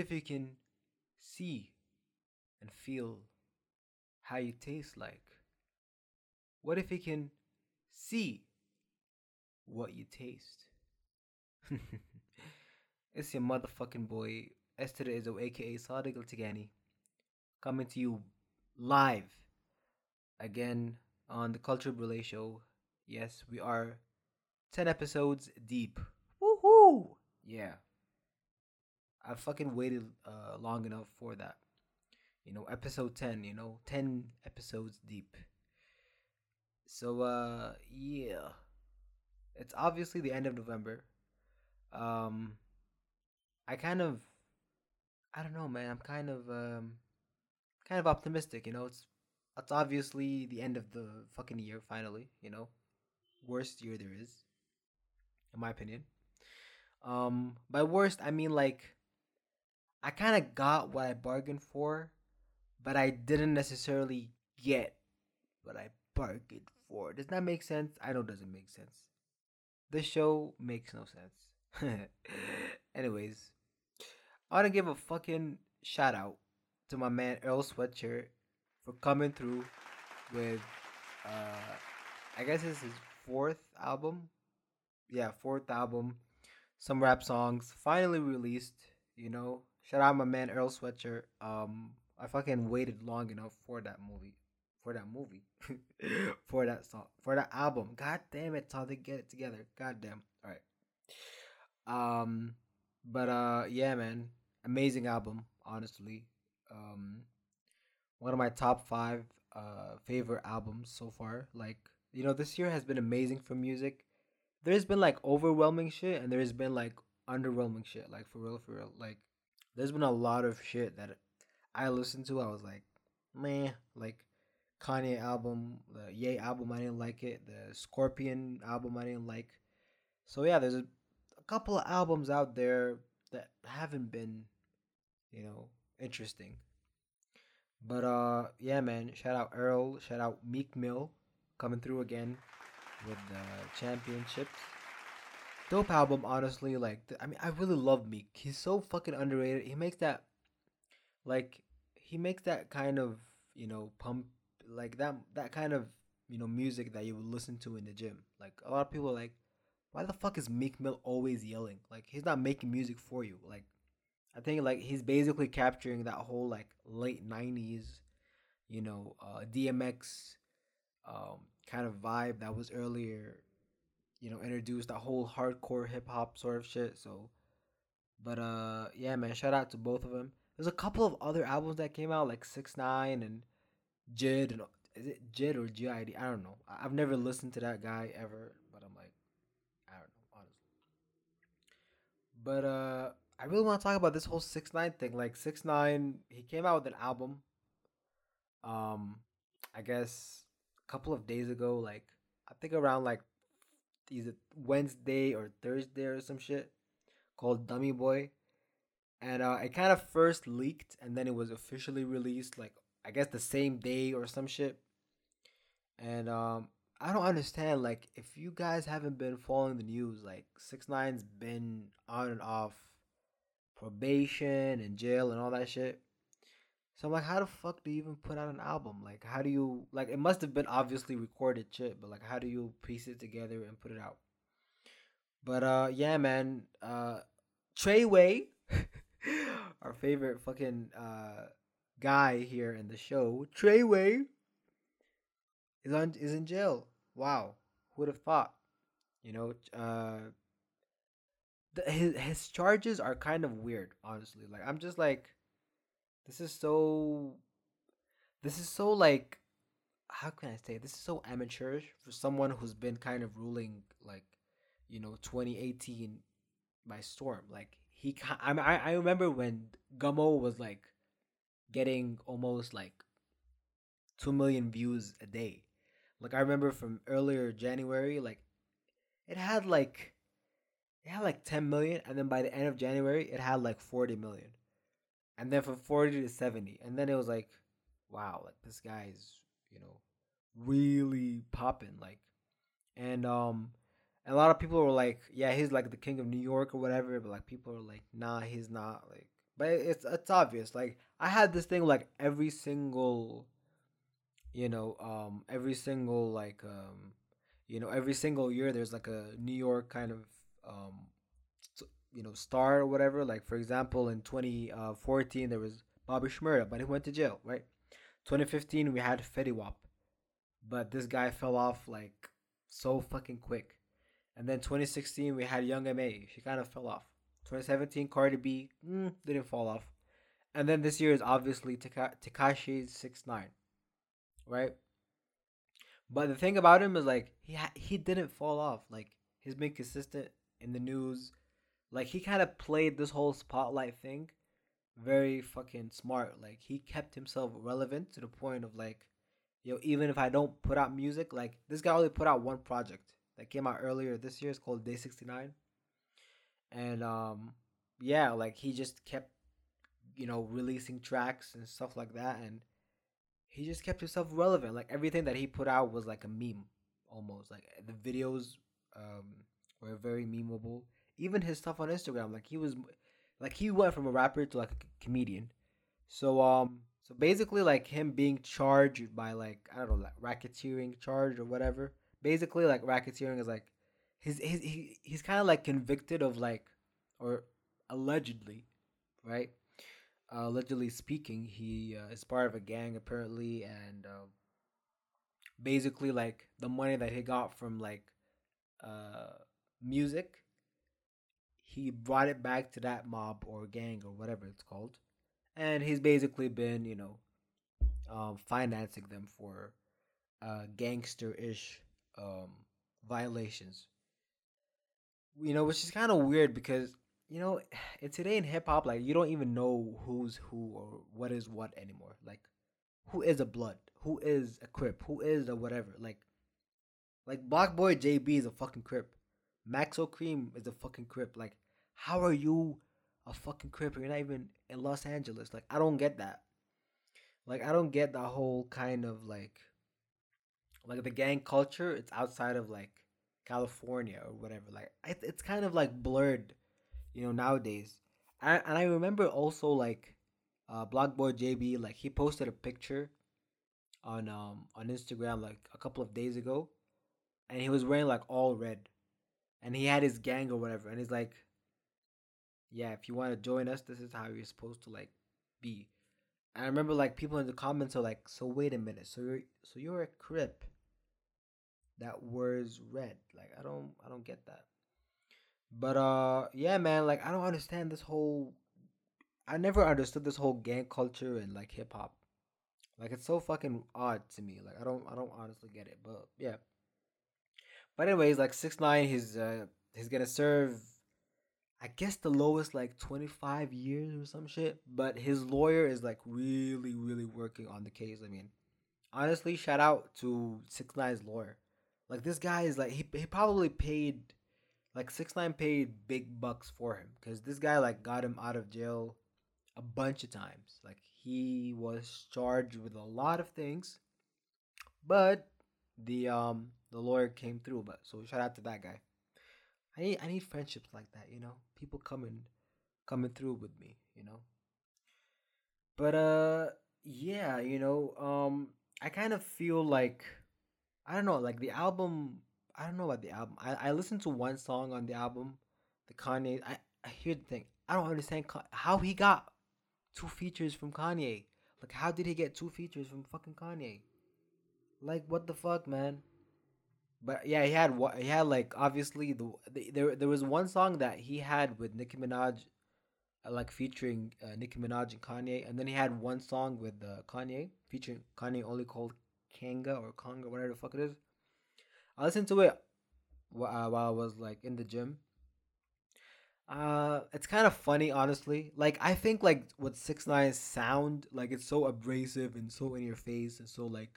If you can see and feel how you taste like? What if you can see what you taste? it's your motherfucking boy, Esther Izzo, aka Sadiq Tigani, coming to you live again on the Culture Brule Show. Yes, we are 10 episodes deep. Woohoo! Yeah. I fucking waited uh, long enough for that. You know, episode 10, you know, 10 episodes deep. So, uh, yeah. It's obviously the end of November. Um, I kind of, I don't know, man. I'm kind of, um, kind of optimistic. You know, it's, it's obviously the end of the fucking year. Finally, you know, worst year there is, in my opinion. Um, by worst, I mean like, I kind of got what I bargained for, but I didn't necessarily get what I bargained for. Does that make sense? I know it doesn't make sense. This show makes no sense. Anyways, I want to give a fucking shout out to my man Earl Sweatshirt for coming through with, uh, I guess it's his fourth album. Yeah, fourth album. Some rap songs finally released. You know, shout out my man Earl Sweatshirt. Um, I fucking waited long enough for that movie, for that movie, for that song, for that album. God damn it, how they get it together. God damn. All right. Um, but uh, yeah, man, amazing album. Honestly, um, one of my top five uh favorite albums so far. Like you know, this year has been amazing for music. There's been like overwhelming shit, and there's been like underwhelming shit. Like for real, for real. Like there's been a lot of shit that I listened to. I was like, man, like Kanye album, the Ye album, I didn't like it. The Scorpion album, I didn't like. So yeah, there's a, a couple of albums out there that haven't been, you know, interesting. But uh, yeah, man. Shout out Earl. Shout out Meek Mill, coming through again with the championships. Dope album, honestly. Like, I mean, I really love Meek. He's so fucking underrated. He makes that, like, he makes that kind of, you know, pump, like that, that kind of, you know, music that you would listen to in the gym. Like, a lot of people are like, why the fuck is Meek Mill always yelling? Like, he's not making music for you. Like, I think like he's basically capturing that whole like late '90s, you know, uh, DMX um, kind of vibe that was earlier, you know, introduced that whole hardcore hip hop sort of shit. So, but uh, yeah, man, shout out to both of them. There's a couple of other albums that came out like Six Nine and Jid and is it Jid or GID? I don't know. I've never listened to that guy ever, but I'm like, I don't know, honestly. But uh I really want to talk about this whole six nine thing. Like six nine, he came out with an album. Um, I guess a couple of days ago, like I think around like either Wednesday or Thursday or some shit, called Dummy Boy, and uh, it kind of first leaked and then it was officially released like I guess the same day or some shit. And um, I don't understand like if you guys haven't been following the news, like six nine's been on and off probation and jail and all that shit. So I'm like, how the fuck do you even put out an album? Like, how do you like? It must have been obviously recorded shit, but like, how do you piece it together and put it out? But uh, yeah, man. Uh, Treyway, our favorite fucking uh guy here in the show, Treyway, is on is in jail. Wow, who would have thought? You know, uh, the, his his charges are kind of weird, honestly. Like I'm just like, this is so, this is so like, how can I say? This is so amateurish for someone who's been kind of ruling like, you know, 2018 by storm. Like he, I I remember when Gummo was like, getting almost like two million views a day. Like I remember from earlier January, like it had like it had like 10 million and then by the end of january it had like 40 million and then from 40 to 70 and then it was like wow like this guy's you know really popping like and um a lot of people were like yeah he's like the king of new york or whatever but like people are like nah he's not like but it's it's obvious. Like I had this thing like every single, you know, um, every single like um, you know, every single year there's like a New York kind of um, you know, star or whatever. Like for example, in 2014 there was Bobby Shmurda, but he went to jail, right? 2015 we had Fetty Wap, but this guy fell off like so fucking quick. And then 2016 we had Young M.A. She kind of fell off. 2017 Cardi B mm, didn't fall off. And then this year is obviously Tekashi Six Nine, right? But the thing about him is like he ha- he didn't fall off. Like he's been consistent in the news. Like he kind of played this whole spotlight thing very fucking smart. Like he kept himself relevant to the point of like, yo, even if I don't put out music, like this guy only put out one project that came out earlier this year. It's called Day sixty nine, and um, yeah, like he just kept, you know, releasing tracks and stuff like that, and he just kept himself relevant. Like everything that he put out was like a meme, almost. Like the videos um were very memeable. Even his stuff on Instagram, like he was like he went from a rapper to like a comedian. So um so basically like him being charged by like I don't know like racketeering charge or whatever. Basically like racketeering is like his his he, he's kind of like convicted of like or allegedly, right? Uh, allegedly speaking, he uh, is part of a gang apparently and uh, basically like the money that he got from like uh music he brought it back to that mob or gang or whatever it's called, and he's basically been you know um, financing them for uh, gangster ish um, violations. You know, which is kind of weird because you know, in today in hip hop, like you don't even know who's who or what is what anymore. Like, who is a blood? Who is a crip? Who is a whatever? Like, like Black BlocBoy JB is a fucking crip. Maxo Kream is a fucking crip. Like, how are you a fucking crip? You're not even in Los Angeles. Like, I don't get that. Like, I don't get the whole kind of like, like the gang culture. It's outside of like California or whatever. Like, it's kind of like blurred, you know, nowadays. And, and I remember also like, uh, BlocBoy JB, like he posted a picture on um on Instagram like a couple of days ago, and he was wearing like all red and he had his gang or whatever and he's like yeah if you want to join us this is how you're supposed to like be. And i remember like people in the comments are like so wait a minute so you're so you're a crip that wears red. Like i don't i don't get that. But uh yeah man like i don't understand this whole i never understood this whole gang culture and like hip-hop like it's so fucking odd to me like i don't i don't honestly get it but yeah but anyways, like six nine, he's uh he's gonna serve, I guess the lowest like twenty five years or some shit. But his lawyer is like really really working on the case. I mean, honestly, shout out to six nine's lawyer. Like this guy is like he he probably paid, like six nine paid big bucks for him because this guy like got him out of jail, a bunch of times. Like he was charged with a lot of things, but the um the lawyer came through. But so shout out to that guy. I need I need friendships like that, you know. People coming coming through with me, you know. But uh yeah, you know, um I kind of feel like I don't know, like the album I don't know about the album. I, I listened to one song on the album, the Kanye. I, I hear the thing. I don't understand how he got two features from Kanye. Like, how did he get two features from fucking Kanye? Like, what the fuck, man? But yeah, he had he had like obviously the, the there there was one song that he had with Nicki Minaj, uh, like featuring uh, Nicki Minaj and Kanye, and then he had one song with uh, Kanye featuring Kanye only called Kanga or Conga whatever the fuck it is. I listened to it while, uh, while I was like in the gym. Uh, it's kind of funny, honestly. Like I think like what Six Nine sound like it's so abrasive and so in your face and so like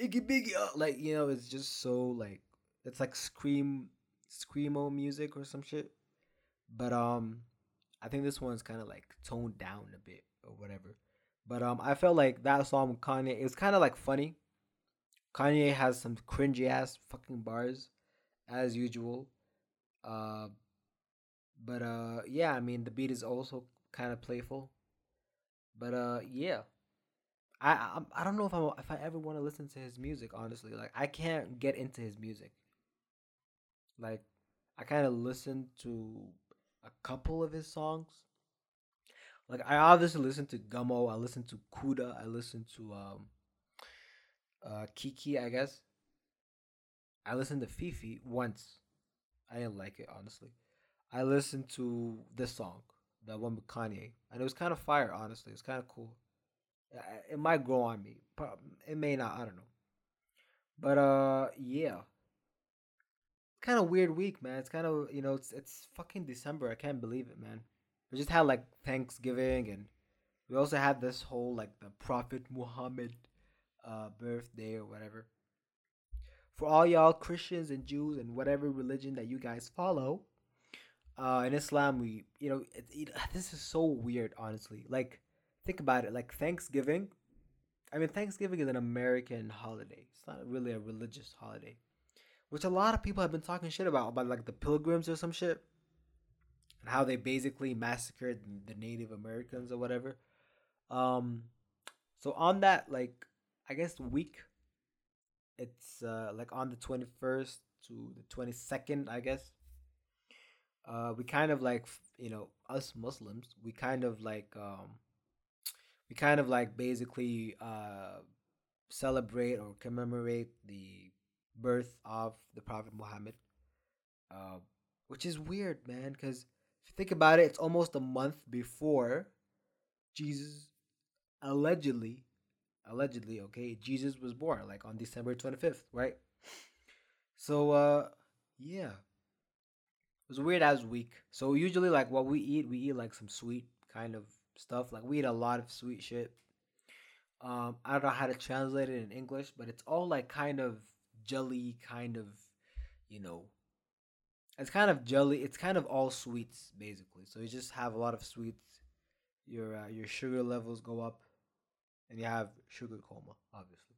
Iggy Biggy, uh, like you know, it's just so like it's like scream screamo music or some shit. But um, I think this one's kind of like toned down a bit or whatever. But um, I felt like that song Kanye, was kind of like funny. Kanye has some cringy ass fucking bars, as usual. Uh, but uh, yeah, I mean the beat is also kind of playful. But uh, yeah, I I, I don't know if I if I ever want to listen to his music. Honestly, like I can't get into his music. Like I kind of listened to a couple of his songs. Like I obviously listen to Gummo, I listen to KOODA, I listen to um uh Kiki, I guess. I listened to FEFE once. I didn't like it honestly. I listened to this song, the one with Kanye, and it was kind of fire. Honestly, it's kind of cool. It might grow on me. It may not. I don't know. But uh, yeah. Kind of weird week, man. It's kind of you know it's it's fucking December. I can't believe it, man. We just had like Thanksgiving, and we also had this whole like the Prophet Muhammad uh birthday or whatever. For all y'all Christians and Jews and whatever religion that you guys follow, uh, in Islam, we you know it, it, this is so weird, honestly. Like, think about it. Like Thanksgiving, I mean Thanksgiving is an American holiday. It's not really a religious holiday, which a lot of people have been talking shit about about like the Pilgrims or some shit, and how they basically massacred the Native Americans or whatever. Um, so on that like I guess week, it's uh like on the twenty first to the twenty second, I guess uh, we kind of like you know us Muslims, we kind of like um, we kind of like basically uh, celebrate or commemorate the birth of the Prophet Muhammad, uh, which is weird, man. Because if you think about it, it's almost a month before Jesus allegedly, allegedly, okay, Jesus was born, like on December twenty fifth, right? So, uh, yeah It was weird as week. So usually like what we eat, we eat like some sweet kind of stuff. Like we eat a lot of sweet shit. Um, I don't know how to translate it in English, but it's all like kind of jelly, kind of, you know. It's kind of jelly. It's kind of all sweets basically. So you just have a lot of sweets. Your uh, your sugar levels go up, and you have sugar coma, obviously.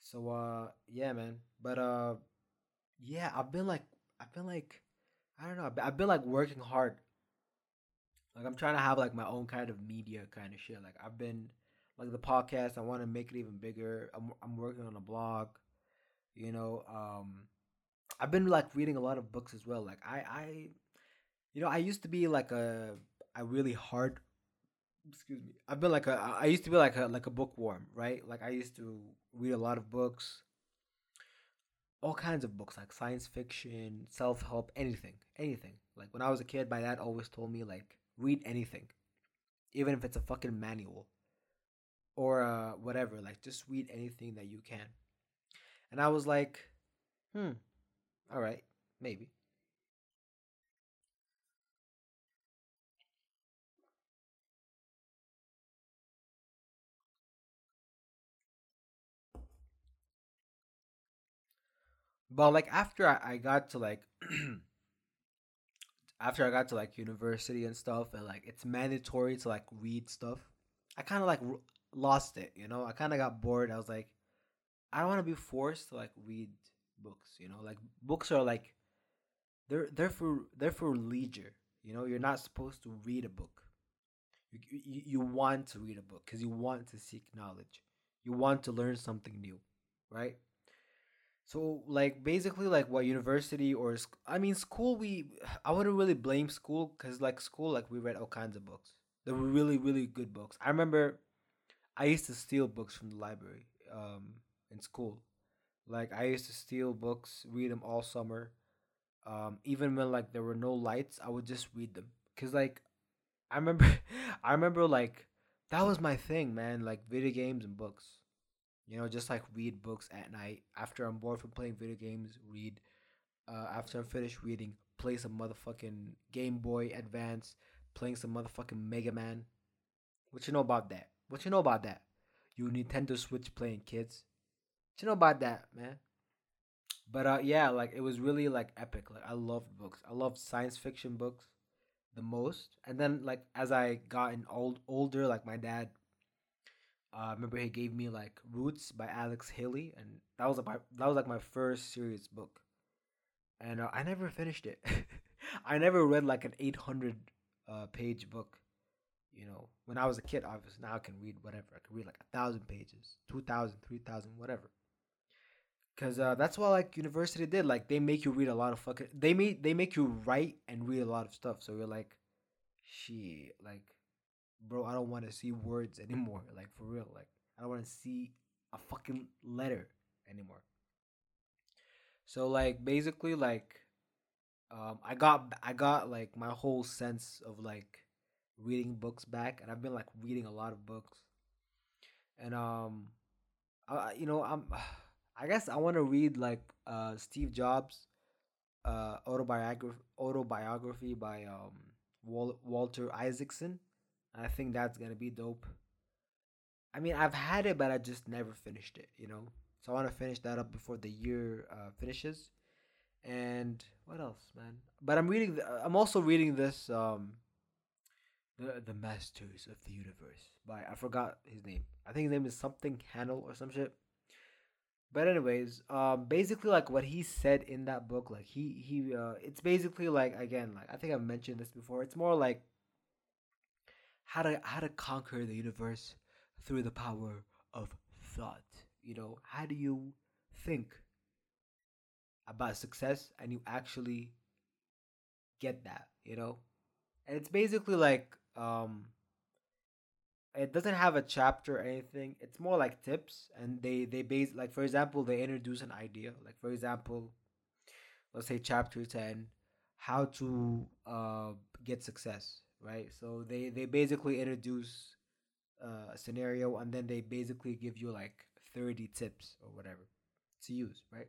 So uh, yeah, man. But uh, yeah, I've been like, I've been like I don't know. I've been like working hard. Like I'm trying to have like my own kind of media kind of shit. Like I've been like the podcast. I want to make it even bigger. I'm I'm working on a blog. You know, um, I've been like reading a lot of books as well. Like I I, you know, I used to be like a really hard. Excuse me. I've been like a. I used to be like a like a bookworm, right? Like I used to read a lot of books all kinds of books like science fiction, self help, anything, anything. Like when I was a kid, my dad always told me like read anything, even if it's a fucking manual or uh, whatever. Like just read anything that you can. And I was like, hmm, all right, maybe. But like after I, I got to like after I got to like university and stuff and like it's mandatory to like read stuff, I kind of like r- lost it, you know? I kind of got bored. I was like I don't want to be forced to like read books, you know? Like books are like they're they're for they're for leisure, you know? You're not supposed to read a book. You you, you want to read a book cuz you want to seek knowledge. You want to learn something new, right? So like basically like what university or sc- I mean school we I wouldn't really blame school cuz like school like we read all kinds of books. They were really really good books. I remember I used to steal books from the library um in school. Like I used to steal books, read them all summer. Um even when like there were no lights, I would just read them cuz like I remember I remember like that was my thing, man, like video games and books. You know, just like read books at night. After I'm bored from playing video games, read. Uh, after I'm finished reading, play some motherfucking Game Boy Advance, playing some motherfucking Mega Man. What you know about that? What you know about that? You Nintendo Switch playing kids. What you know about that, man? But uh, yeah, like it was really like epic. Like I loved books. I loved science fiction books the most. And then like as I gotten old older, like my dad uh, I remember he gave me like Roots by Alex Haley, and that was like my that was like my first serious book, and uh, I never finished it. I never read like an eight hundred uh, page book. you know, when I was a kid, obviously now I can read whatever. I can read like a thousand pages, two thousand, three thousand, whatever. Cause uh, that's what like university did. Like they make you read a lot of fucking. They make they make you write and read a lot of stuff. So you're like, she like, bro, I don't want to see words anymore. Like for real, like I don't want to see a fucking letter anymore. So like basically like, um, I got I got like my whole sense of like reading books back, and I've been like reading a lot of books, and um, I, you know I'm, I guess I want to read like uh Steve Jobs, uh autobiography autobiography by um Wal- Walter Isaacson. I think that's gonna be dope. I mean, I've had it, but I just never finished it. You know, so I want to finish that up before the year uh, finishes. And what else, man? But I'm reading. The, I'm also reading this um the the Masters of the Universe by I forgot his name. I think his name is something Haanel or some shit. But anyways, um, basically like what he said in that book, like he he uh, it's basically like again like I think I've mentioned this before. It's more like how to how to conquer the universe through the power of thought. You know, how do you think about success and you actually get that? You know, and it's basically like um it doesn't have a chapter or anything it's more like tips and they they base like for example they introduce an idea like for example let's say chapter 10 how to uh get success right? So they they basically introduce uh, a scenario and then they basically give you like 30 tips or whatever to use right?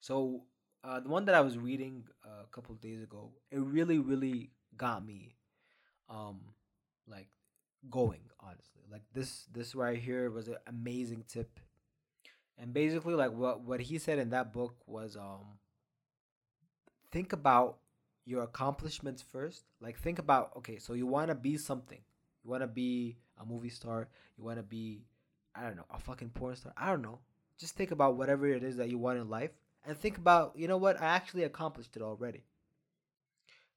So uh, the one that i was reading a couple days ago it really really got me um like going honestly. Like this this right here was an amazing tip. And basically like what what he said in that book was um think about your accomplishments first. Like think about okay so you want to be something. You want to be a movie star. You want to be i don't know a fucking porn star. I don't know. Just think about whatever it is that you want in life and think about you know what? I actually accomplished it already.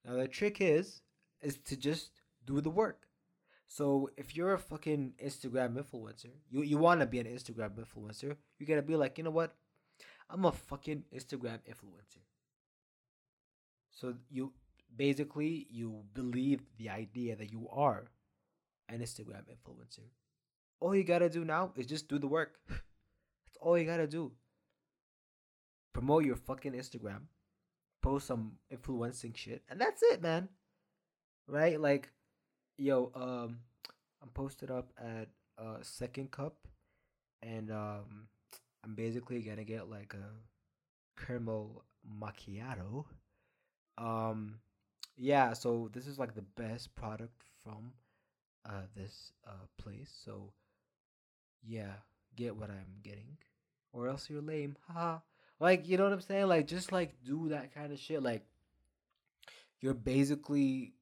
Now the trick is is to just do the work. So if you're a fucking Instagram influencer, you, you want to be an Instagram influencer, you gotta be like, you know what? I'm a fucking Instagram influencer. So you basically you believe the idea that you are an Instagram influencer. All you gotta do now is just do the work. That's all you gotta do. Promote your fucking Instagram, post some influencing shit, and that's it, man right? Like, yo, um, I'm posted up at uh second cup, and um, I'm basically gonna get like a caramel macchiato. Um, yeah, so this is like the best product from uh this uh place. So yeah, get what I'm getting, or else you're lame. Haha. like you know what I'm saying? Like just like do that kind of shit. Like you're basically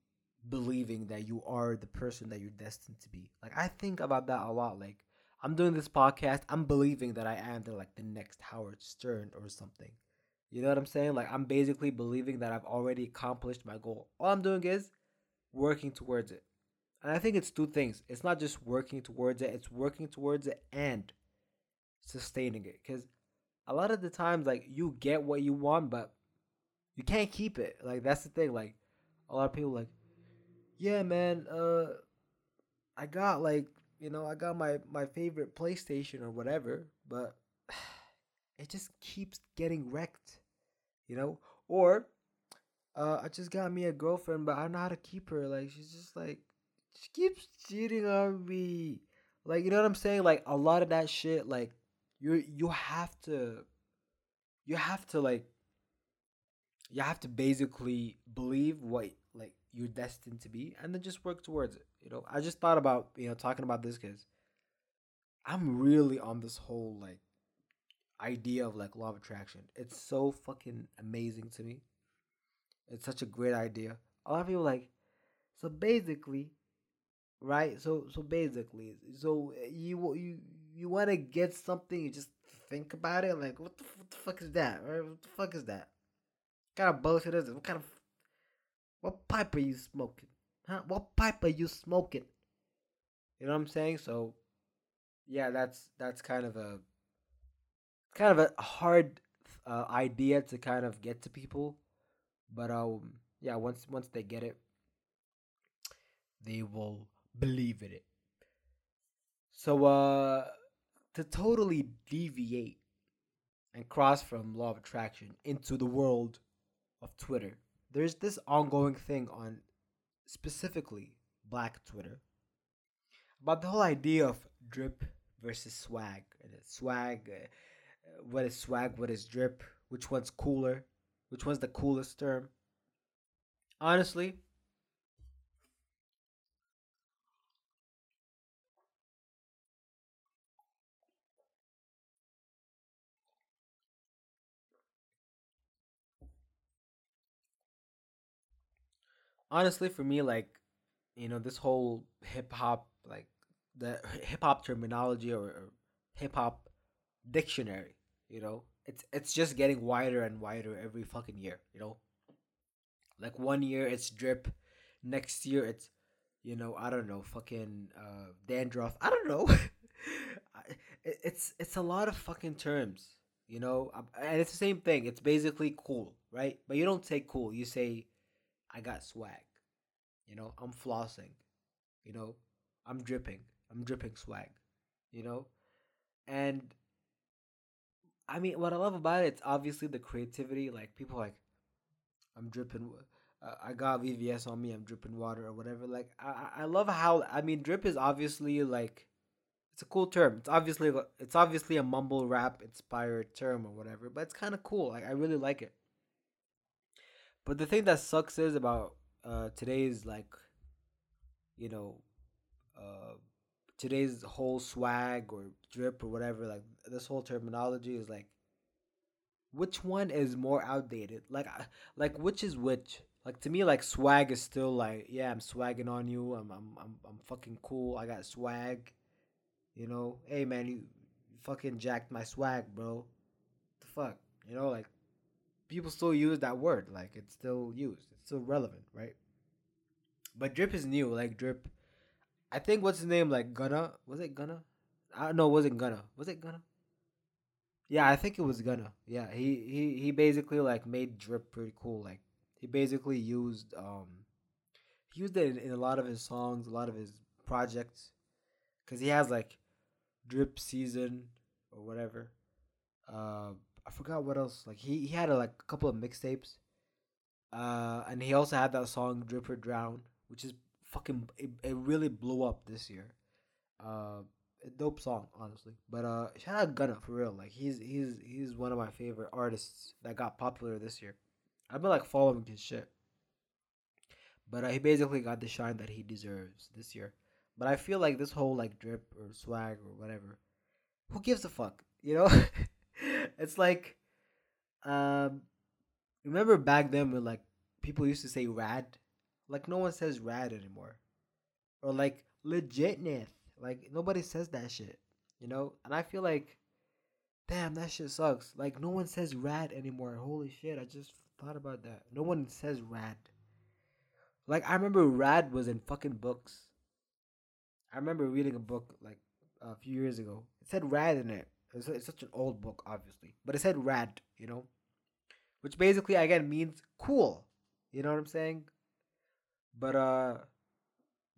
believing that you are the person that you're destined to be. Like I think about that a lot. Like I'm doing this podcast, I'm believing that I am the like the next Howard Stern or something. You know what I'm saying? Like I'm basically believing that I've already accomplished my goal. All I'm doing is working towards it. And I think it's two things. It's not just working towards it, it's working towards it and sustaining it. Cause a lot of the times like you get what you want, but you can't keep it. Like that's the thing. Like a lot of people like yeah, man, uh, I got like, you know, I got my my favorite PlayStation or whatever, but it just keeps getting wrecked, you know? Or uh, I just got me a girlfriend, but I don't know how to keep her. Like, she's just like, she keeps cheating on me. Like, you know what I'm saying? Like, a lot of that shit, like, you you have to, you have to like, you have to basically believe what like you're destined to be and then just work towards it you know i just thought about you know talking about this because i'm really on this whole like idea of like law of attraction it's so fucking amazing to me it's such a great idea a lot of people like so basically right so so basically so eh, you you you want to get something you just think about it like what the, what the fuck is that right what the fuck is that what kind of bullshit is it what kind of what pipe are you smoking? Huh? What pipe are you smoking? You know what I'm saying? So, yeah, that's that's kind of a kind of a hard uh, idea to kind of get to people, but um, yeah, once once they get it, they will believe in it. So, uh, to totally deviate and cross from law of attraction into the world of Twitter, there's this ongoing thing on specifically black Twitter about the whole idea of drip versus swag. Swag, uh, what is swag? What is drip? Which one's cooler? Which one's the coolest term? Honestly, honestly for me like you know this whole hip hop like the hip hop terminology or, or hip hop dictionary you know it's it's just getting wider and wider every fucking year you know like one year it's drip next year it's you know i don't know fucking uh dandruff i don't know it's it's a lot of fucking terms you know and it's the same thing it's basically cool right but you don't say cool you say I got swag. You know, I'm flossing. You know, I'm dripping. I'm dripping swag. You know? And I mean, what I love about it, it's obviously the creativity. Like, people like, I'm dripping. Uh, I got VVS on me. I'm dripping water or whatever. Like, I I love how I mean, drip is obviously like, it's a cool term. It's obviously it's obviously a mumble rap inspired term or whatever, but it's kind of cool. Like, I really like it. But the thing that sucks is about uh, today's like, you know, uh, today's whole swag or drip or whatever. Like this whole terminology is like, which one is more outdated? Like, like which is which? Like to me, like swag is still like, yeah, I'm swagging on you. I'm, I'm, I'm, I'm fucking cool. I got swag. You know, hey man, you fucking jacked my swag, bro. The fuck, you know, like people still use that word. Like it's still used. It's still relevant, right? But drip is new. Like drip. I think what's his name? Like Gunna. Was it Gunna? I don't know. Was it Gunna? Was it Gunna? Yeah, I think it was Gunna. Yeah, he he he basically like made drip pretty cool. Like he basically used um he used it in, in a lot of his songs, a lot of his projects, because he has like drip season or whatever. Uh, I forgot what else. Like he, he had a, like a couple of mixtapes. Uh, and he also had that song "Drip or Drown," which is fucking. It, it really blew up this year. Uh, a dope song, honestly. But uh, shout out Gunna for real. Like he's he's he's one of my favorite artists that got popular this year. I've been like following his shit. But uh, he basically got the shine that he deserves this year. But I feel like this whole like drip or swag or whatever, who gives a fuck? You know. it's like, um, remember back then when like people used to say rad, like no one says rad anymore, or like legitness. Like nobody says that shit, you know. And I feel like, damn, that shit sucks. Like no one says rad anymore. Holy shit! I just thought about that. No one says rad. Like I remember rad was in fucking books. I remember reading a book like a few years ago. It said rad in it. It's, it's such an old book, obviously, but it said rad, you know, which basically again means cool. You know what I'm saying? But uh,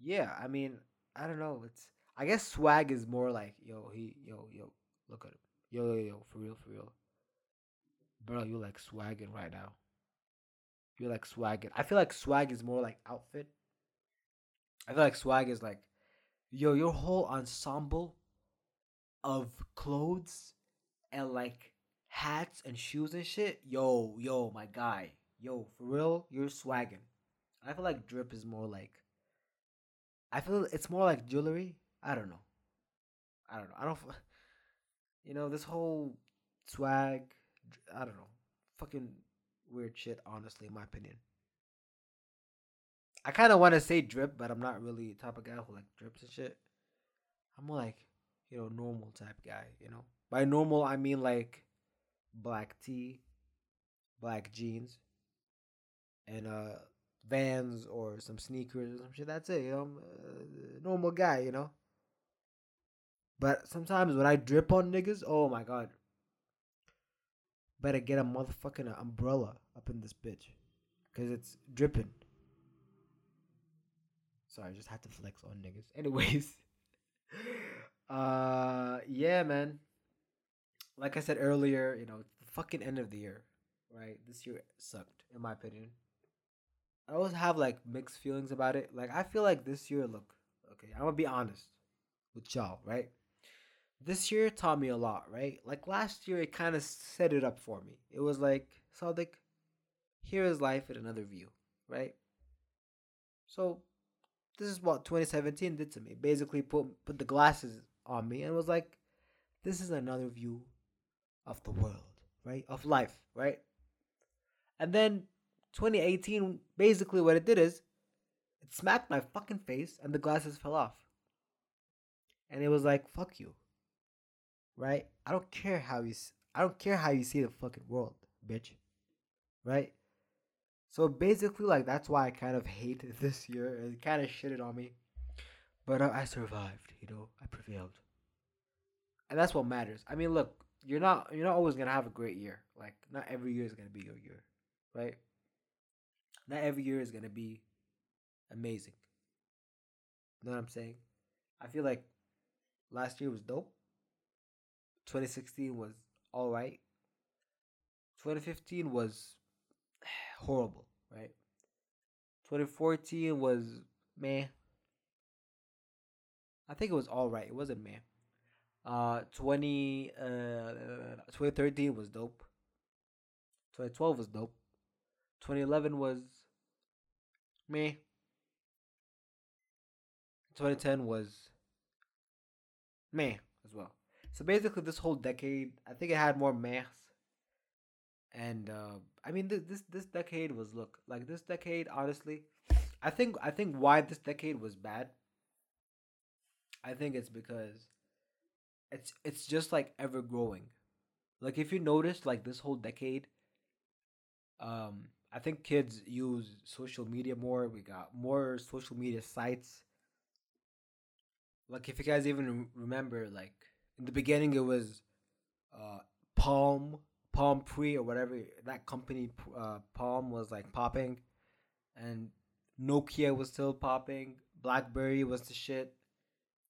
yeah. I mean, I don't know. It's I guess swag is more like yo he yo yo look at him yo yo yo for real for real, bro. You like swagging right now. You're like swagging. I feel like swag is more like outfit. I feel like swag is like, yo, your whole ensemble of clothes and like hats and shoes and shit, yo, yo, my guy, yo, for real, you're swagging. I feel like drip is more like. I feel it's more like jewelry. I don't know. I don't know. I don't. You know this whole swag. I don't know. Fucking weird shit. Honestly, in my opinion. I kind of want to say drip, but I'm not really the type of guy who like drips and shit. I'm more like you know, normal type guy, you know. By normal I mean like black tee, black jeans, and uh Vans or some sneakers or some shit. That's it. You know, I'm a normal guy. You know. But sometimes when I drip on niggas, oh my god. Better get a motherfucking umbrella up in this bitch. Cause it's dripping. Sorry, I just had to flex on niggas. Anyways. uh yeah, man. Like I said earlier, you know, the fucking end of the year. Right? This year sucked, in my opinion. I always have like mixed feelings about it. Like I feel like this year, look, okay, I'm gonna be honest with y'all, right? This year taught me a lot, right? Like last year, it kind of set it up for me. It was like, Sadiq, here is life in another view, right? So, this is what 2017 did to me. Basically, put put the glasses on me and was like, this is another view of the world, right? Of life, right? And then 2018, basically what it did is it smacked my fucking face and the glasses fell off. And it was like, fuck you. Right? I don't care how you I don't care how you see the fucking world, bitch. Right? So basically like that's why I kind of hate this year. It kind of shitted on me. But uh, I survived, you know. I prevailed. And that's what matters. I mean, look, you're not you're not always going to have a great year. Like not every year is going to be your year, right? Not every year is gonna be amazing. You know what I'm saying? I feel like last year was dope. 2016 was all right. 2015 was horrible, right? 2014 was man. I think it was all right. It wasn't man. Uh, 20 uh 2013 was dope. 2012 was dope. 2011 was me. 2010 was meh as well. So basically, this whole decade, I think it had more mehs. And uh, I mean, this, this this decade was look like this decade. Honestly, I think I think why this decade was bad. I think it's because it's it's just like ever growing. Like if you notice, like this whole decade, um, I think kids use social media more. We got more social media sites. Like if you guys even remember, like in the beginning, it was uh, Palm, Palm Pre or whatever that company. Uh, Palm was like popping, and Nokia was still popping. BlackBerry was the shit.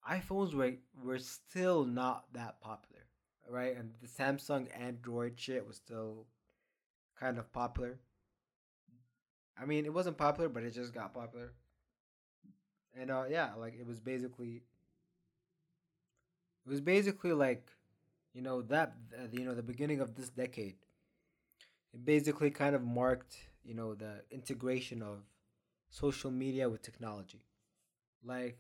iPhones were were still not that popular, right? And the Samsung Android shit was still kind of popular. I mean, it wasn't popular, but it just got popular. And uh, yeah, like it was basically, it was basically like, you know that uh, you know the beginning of this decade. It basically kind of marked you know the integration of social media with technology. Like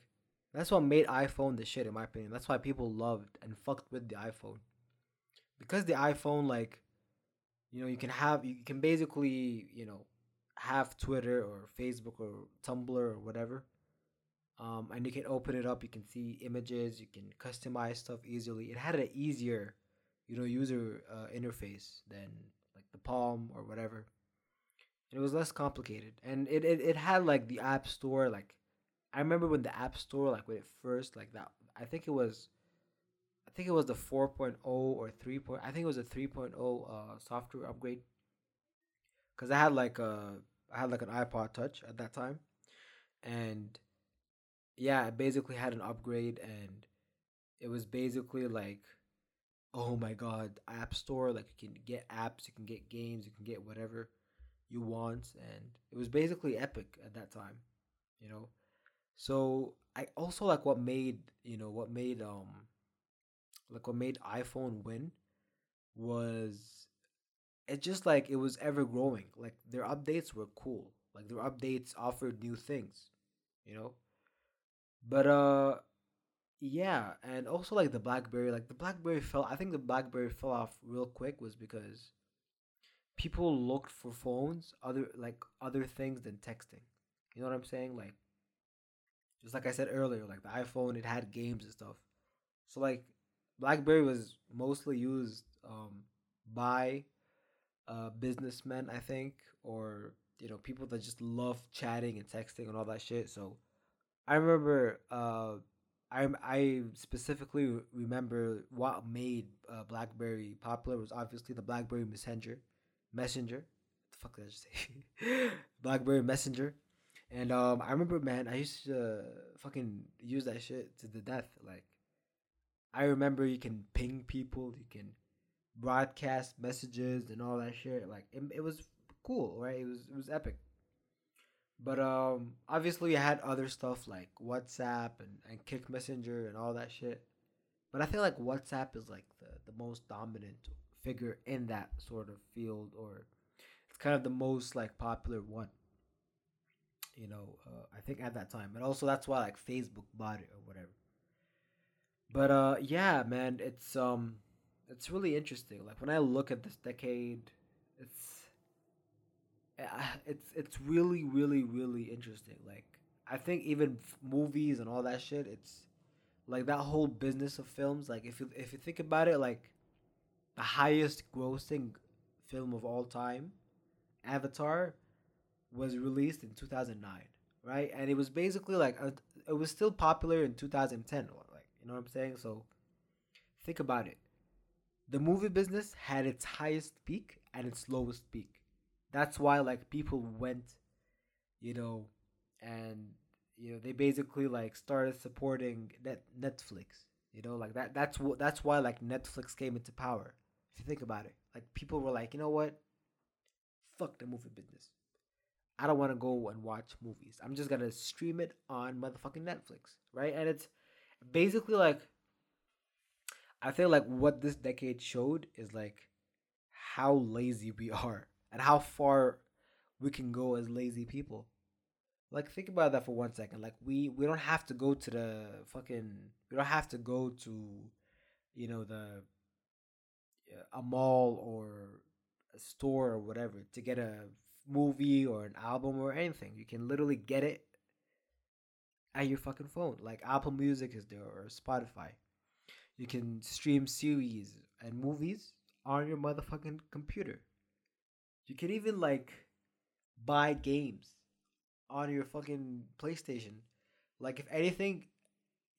that's what made iPhone the shit in my opinion. That's why people loved and fucked with the iPhone. Because the iPhone like you know you can have you can basically you know have Twitter or Facebook or Tumblr or whatever. Um, and you can open it up. You can see images. You can customize stuff easily. It had an easier, you know, user uh, interface than like the Palm or whatever. And it was less complicated, and it, it it had like the App Store. Like, I remember when the App Store, like when it first, like that. I think it was, I think it was the 4.0 or 3. Point, I think it was a 3.0 uh, software upgrade. Cause I had like a I had like an iPod Touch at that time, and yeah, I basically had an upgrade, and it was basically like, oh my god, App Store. Like you can get apps, you can get games, you can get whatever you want, and it was basically epic at that time, you know. So I also like what made you know what made um like what made iPhone win was it's just like it was ever growing. Like their updates were cool. Like their updates offered new things, you know. But uh, yeah, and also like the BlackBerry, like the BlackBerry fell. I think the BlackBerry fell off real quick was because people looked for phones other like other things than texting. You know what I'm saying? Like just like I said earlier, like the iPhone, it had games and stuff. So like BlackBerry was mostly used um by uh, businessmen, I think, or you know people that just love chatting and texting and all that shit. So I remember uh, I I specifically remember what made uh, BlackBerry popular was obviously the BlackBerry Messenger, Messenger. the fuck did I just say? BlackBerry Messenger, and um, I remember, man, I used to uh, fucking use that shit to the death. Like, I remember you can ping people, you can broadcast messages and all that shit. Like, it, it was cool, right? It was it was epic. But um, obviously, I had other stuff like WhatsApp and, and Kik Messenger and all that shit. But I feel like WhatsApp is like the, the most dominant figure in that sort of field, or it's kind of the most like popular one. You know, uh, I think at that time, and also that's why like Facebook bought it or whatever. But uh, yeah, man, it's um, it's really interesting. Like when I look at this decade, it's it's it's really really really interesting. Like I think even f- movies and all that shit, it's like that whole business of films. Like if you if you think about it, like the highest grossing film of all time, Avatar, was released in two thousand nine, right? And it was basically like a, it was still popular in two thousand ten. Like you know what I'm saying? So think about it. The movie business had its highest peak and its lowest peak that's why like people went, you know, and you know they basically like started supporting net Netflix. You know, like that. That's what. That's why like Netflix came into power. If you think about it, like people were like, you know what? Fuck the movie business. I don't want to go and watch movies. I'm just gonna stream it on motherfucking Netflix, right? And it's basically like I feel like what this decade showed is like how lazy we are and how far we can go as lazy people. Like think about that for one second. Like we we don't have to go to the fucking we don't have to go to you know the a mall or a store or whatever to get a movie or an album or anything. You can literally get it at your fucking phone. Like Apple Music is there or Spotify. You can stream series and movies on your motherfucking computer. You can even like buy games on your fucking PlayStation. Like if anything,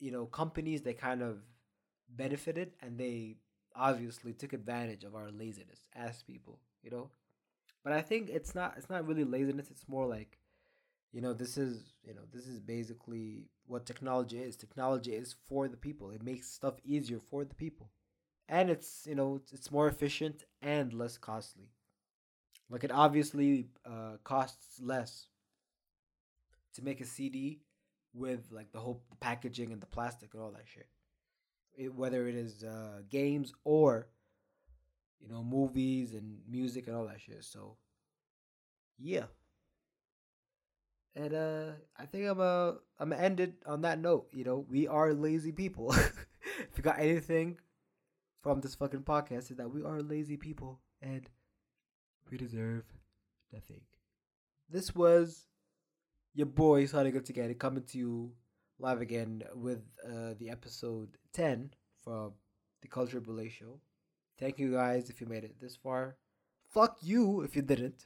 you know, companies they kind of benefited and they obviously took advantage of our laziness as people, you know? But I think it's not it's not really laziness, it's more like you know, this is, you know, this is basically what technology is. Technology is for the people. It makes stuff easier for the people. And it's, you know, it's, more efficient and less costly. Like it obviously uh, costs less to make a CD with like the whole packaging and the plastic and all that shit. It, whether it is uh, games or you know movies and music and all that shit. So yeah. And uh I think I'm uh I'm gonna end it on that note. You know, we are lazy people. if you got anything from this fucking podcast, is that we are lazy people and we deserve nothing. This was your boy Sonic Up Together coming to you live again with uh, the episode 10 from the Culture Belay Show. Thank you guys if you made it this far. Fuck you if you didn't.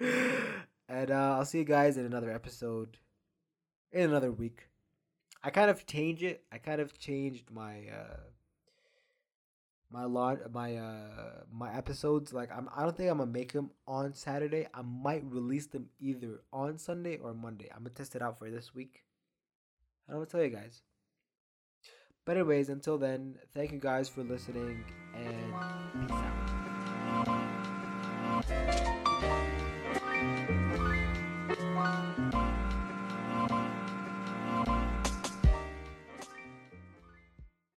and uh, I'll see you guys in another episode in another week. I kind of changed it. I kind of changed my uh, my lot my uh my episodes like I'm I don't think I'm gonna make them on Saturday. I might release them either on Sunday or Monday. I'm gonna test it out for this week. and I'm gonna tell you guys. But anyways, until then, thank you guys for listening and peace out.